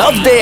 Love the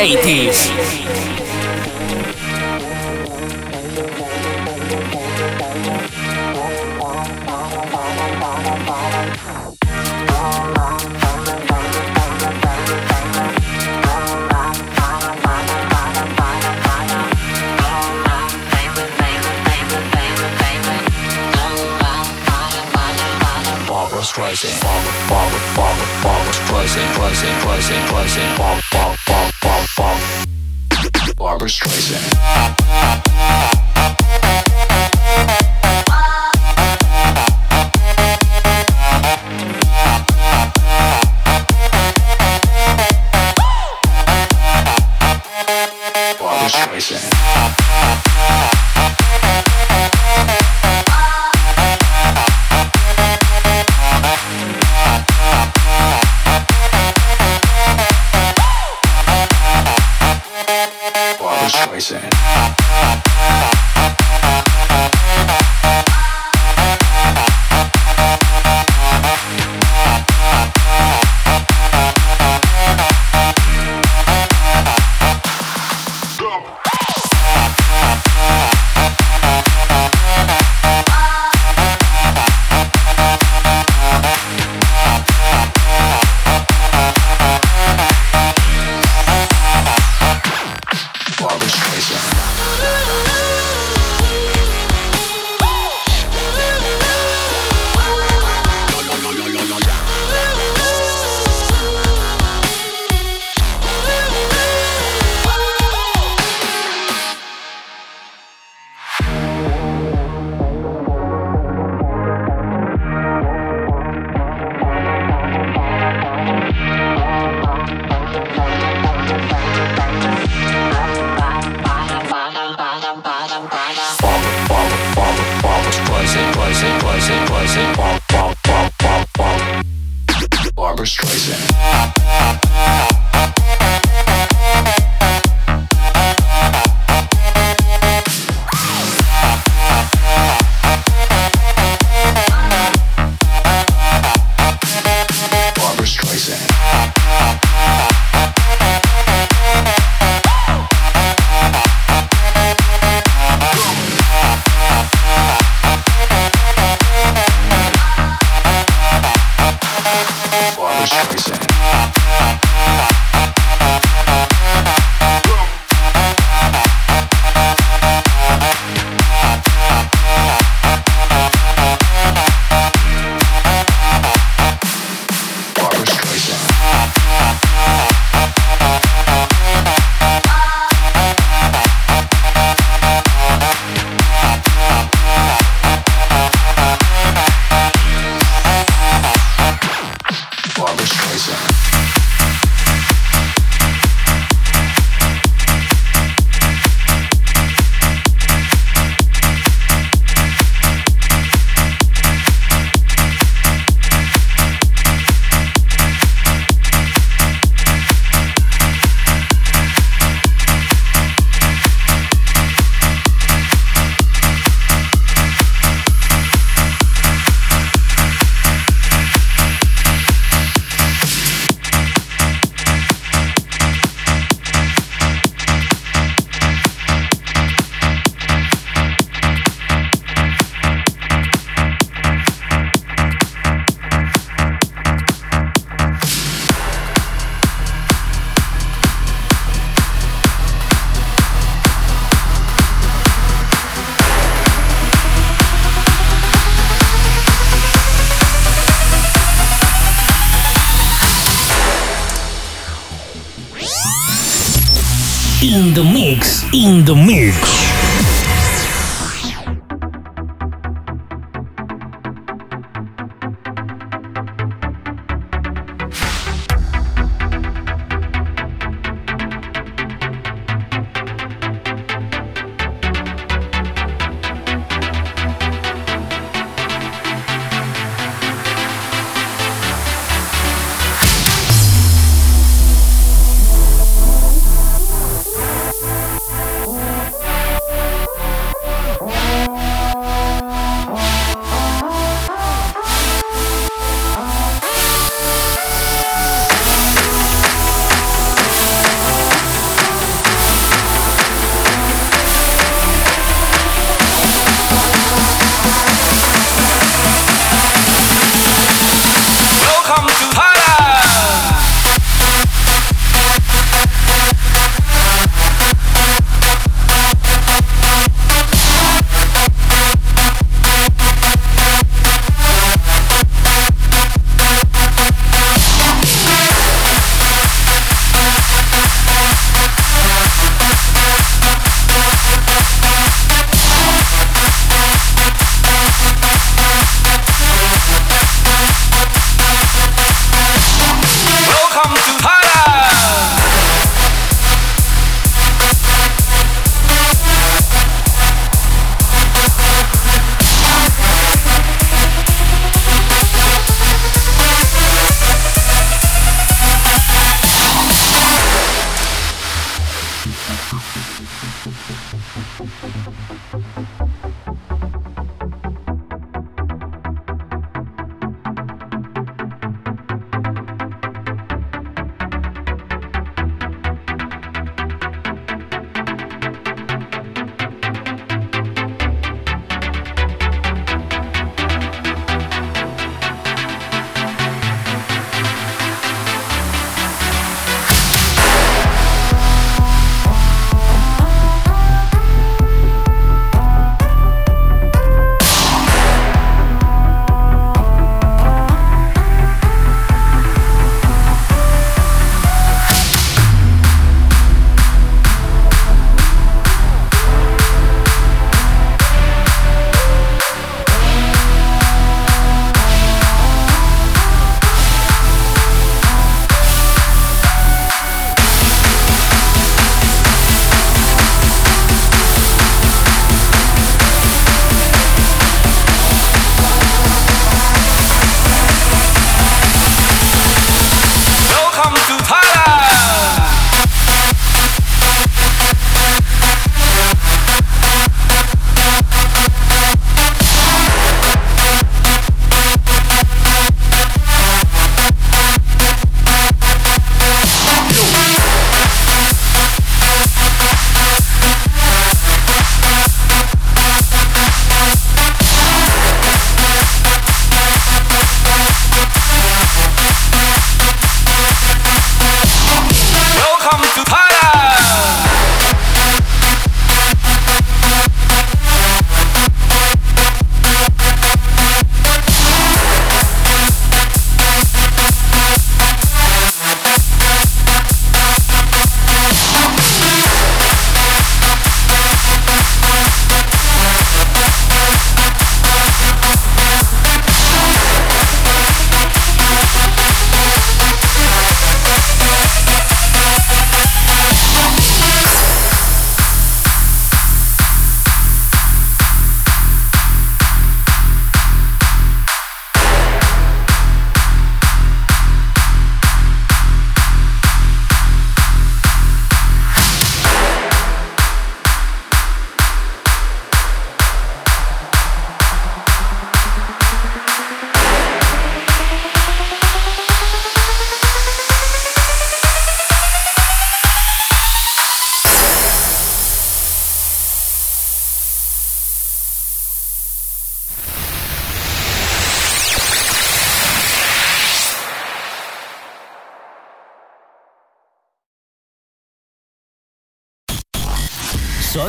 2000.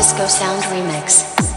Disco Sound Remix.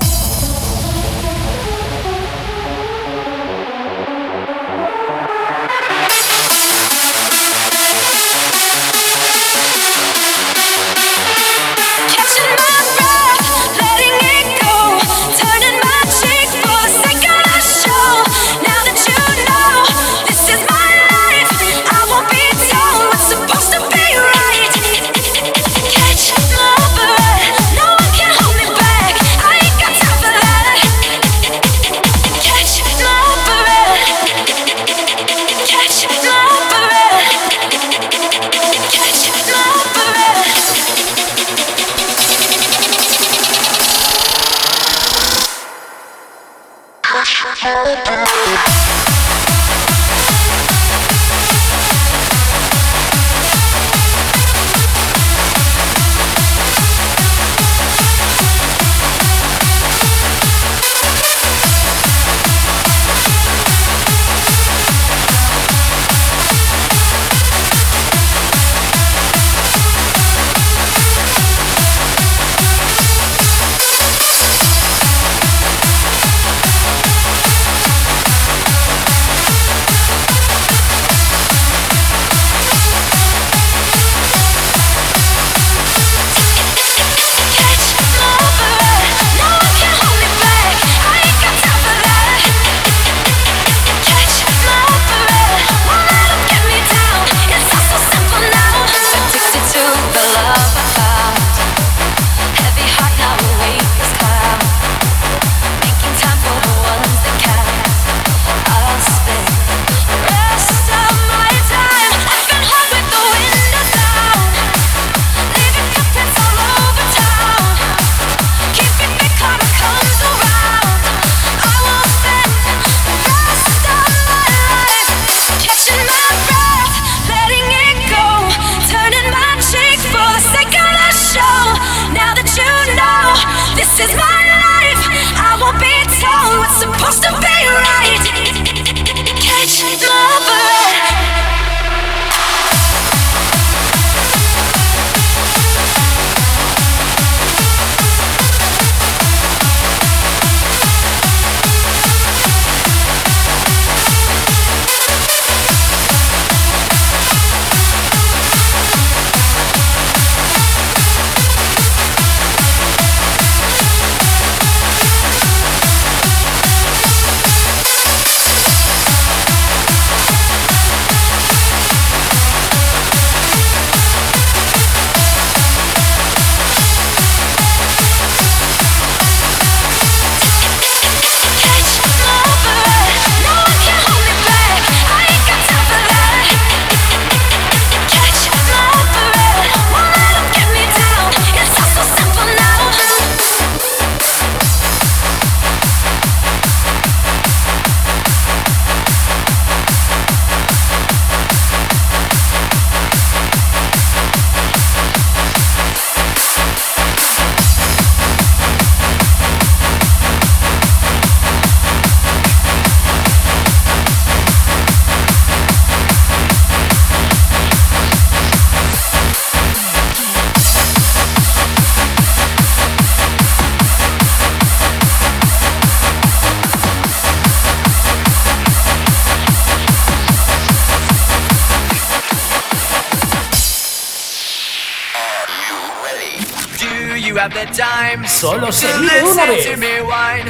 Have the time? Solo se vive una vez. To me whine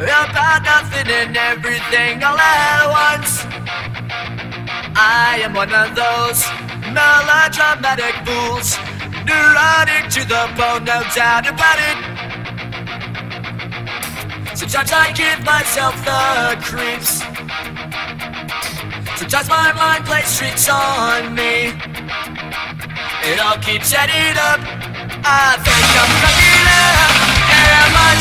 about nothing and everything all at once. I am one of those melodramatic fools, neurotic to the bone, no doubt about it. Sometimes I give myself the creeps. Sometimes my mind plays tricks on me. It all keeps adding up. I think I'm lucky now I my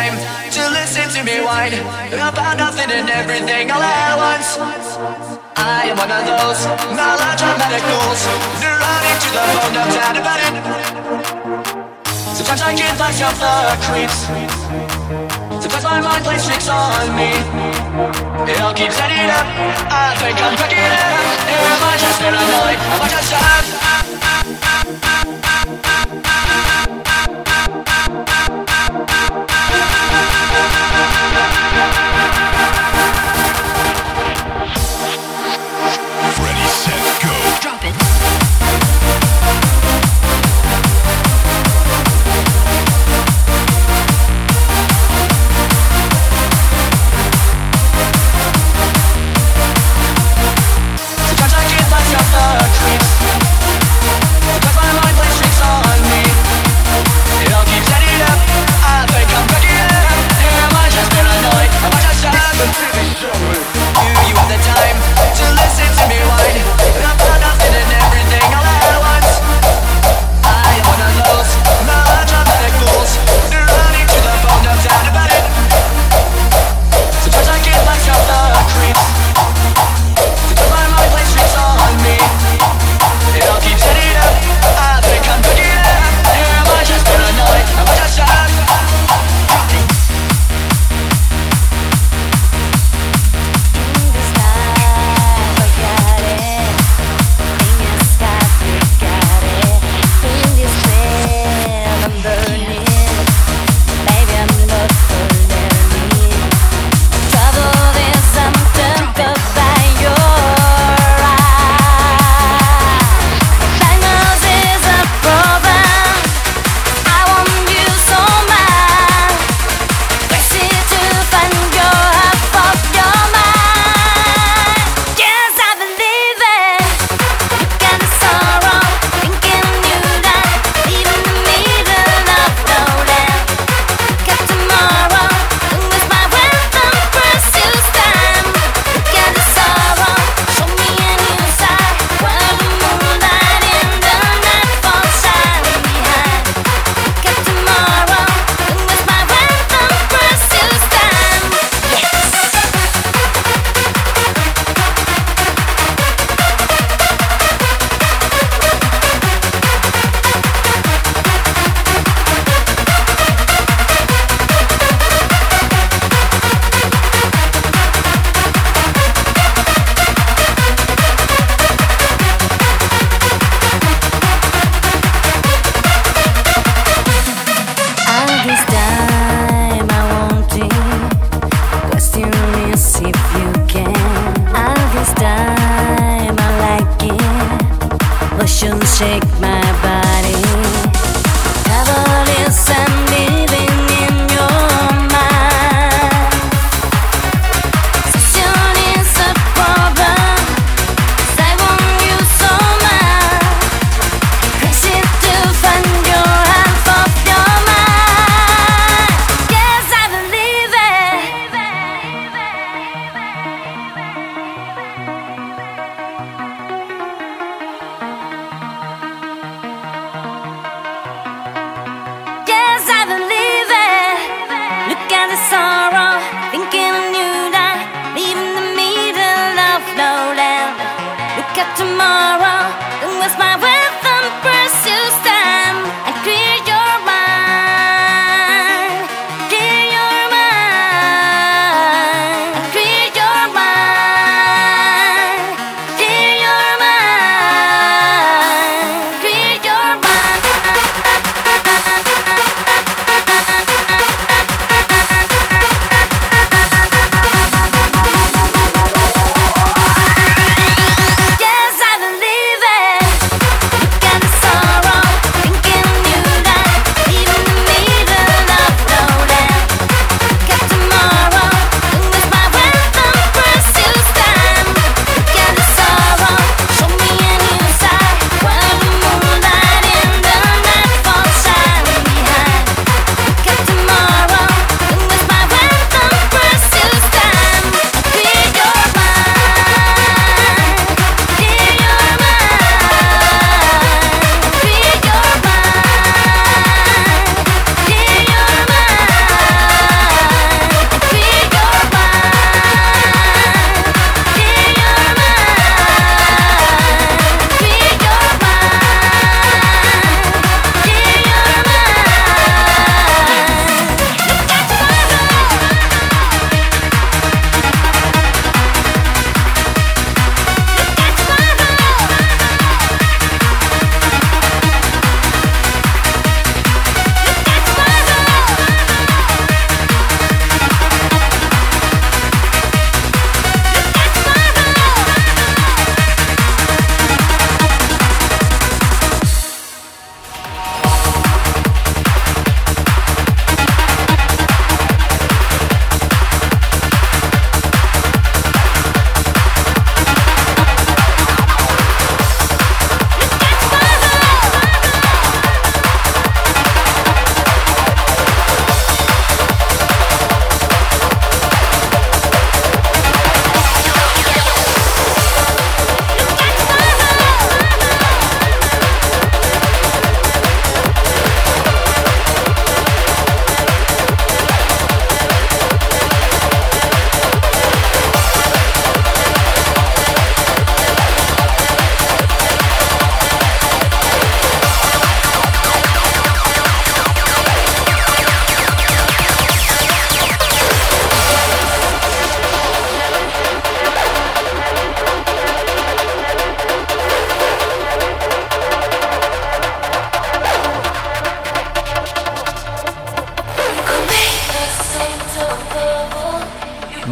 time to listen to me whine about nothing and everything all at once. I am one of those melodramatic fools. They're running to the bone, no doubt about it. Sometimes I give myself the creeps. Sometimes my mind plays tricks on me. It all keeps ending up. I think I'm cracking it up. Am I just paranoid? Am I just up?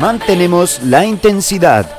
Mantenemos la intensidad.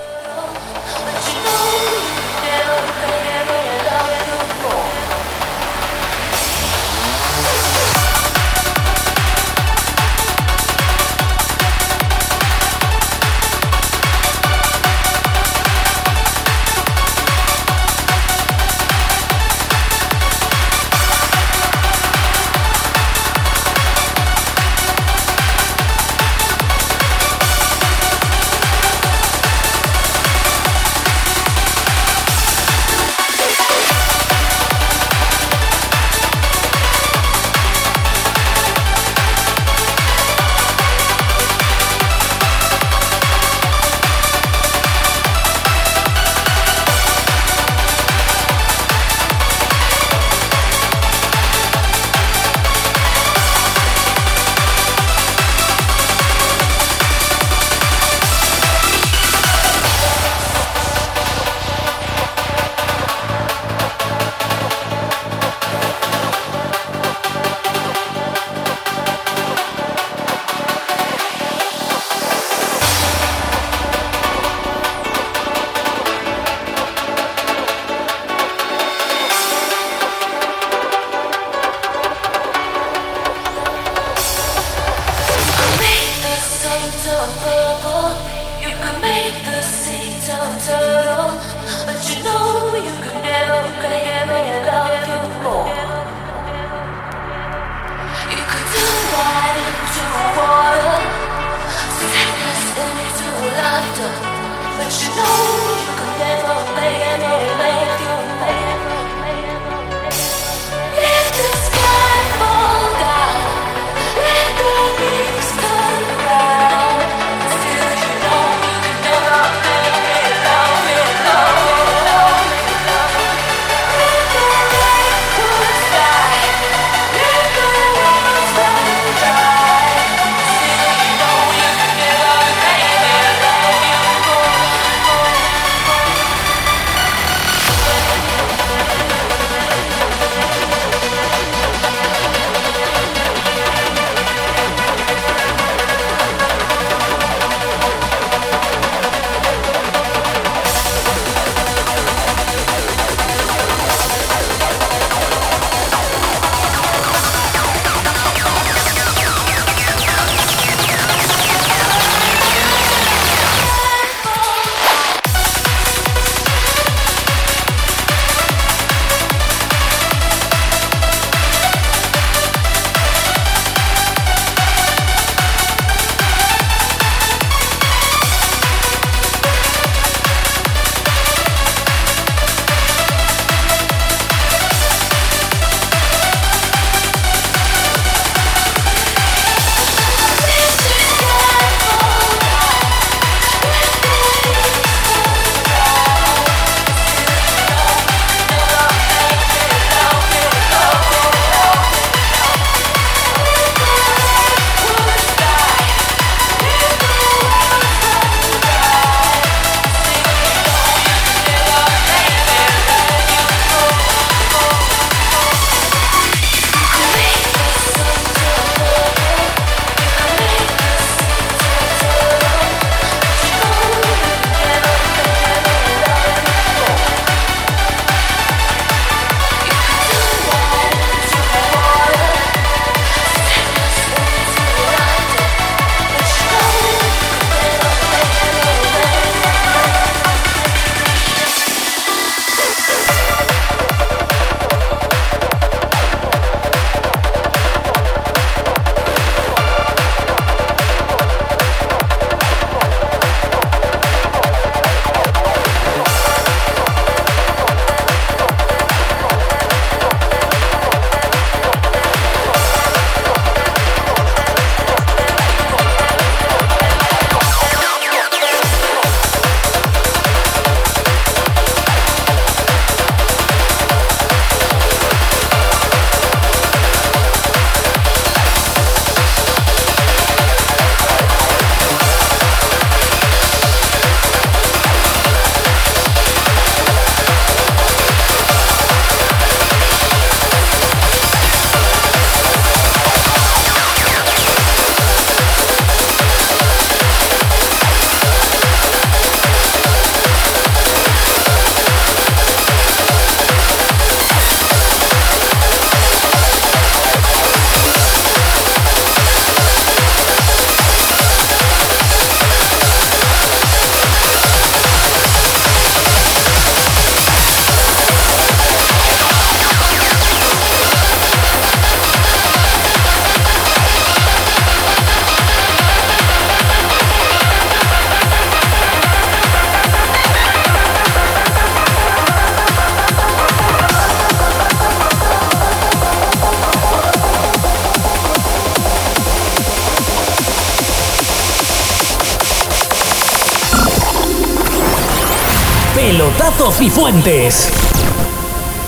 Cifuentes.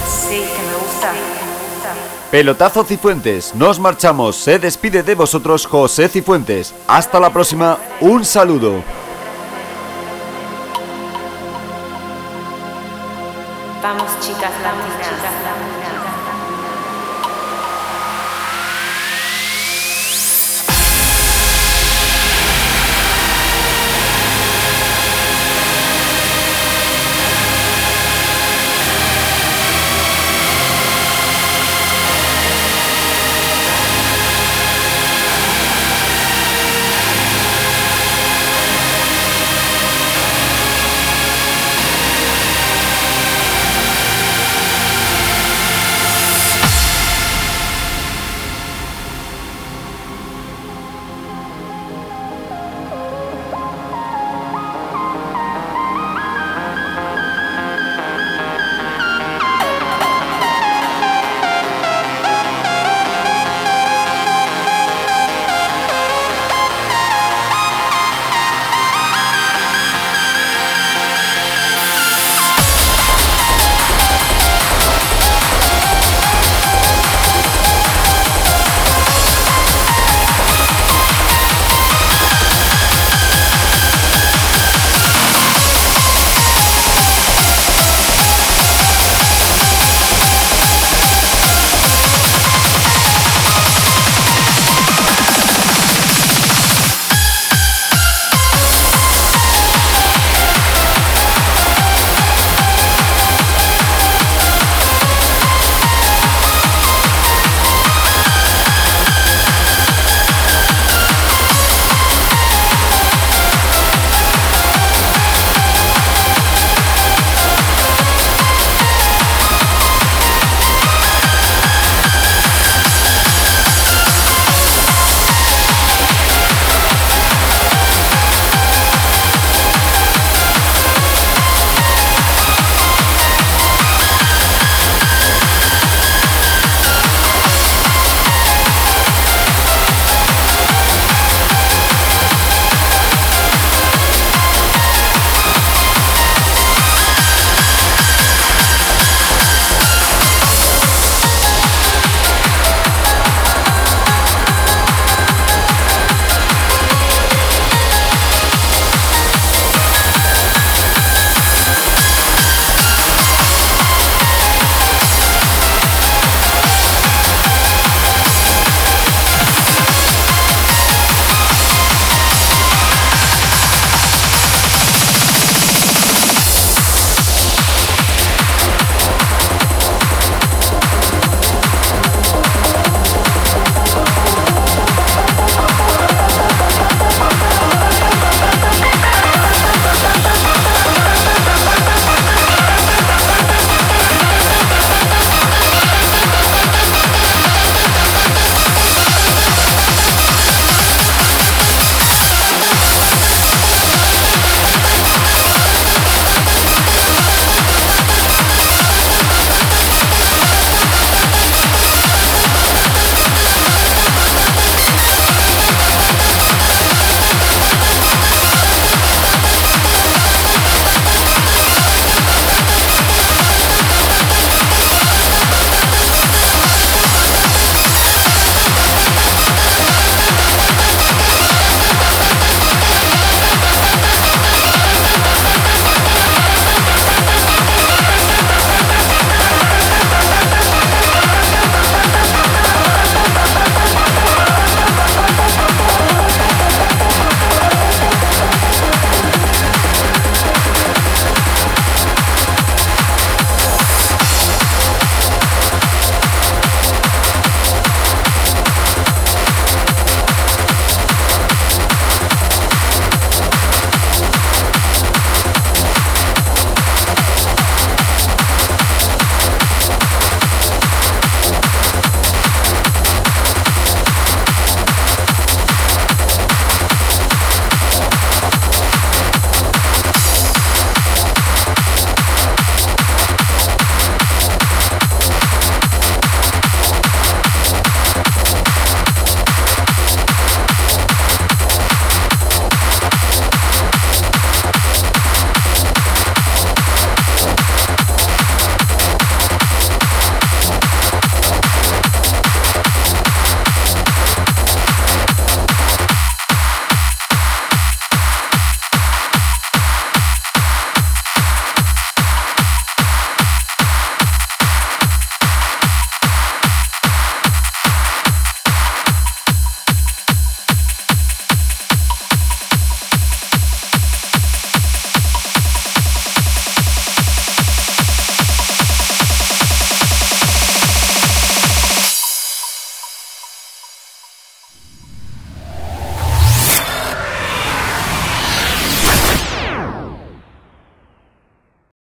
Sí, que me gusta. Pelotazo Cifuentes, nos marchamos. Se despide de vosotros José Cifuentes. Hasta la próxima, un saludo. Vamos, chicas, la chicas, la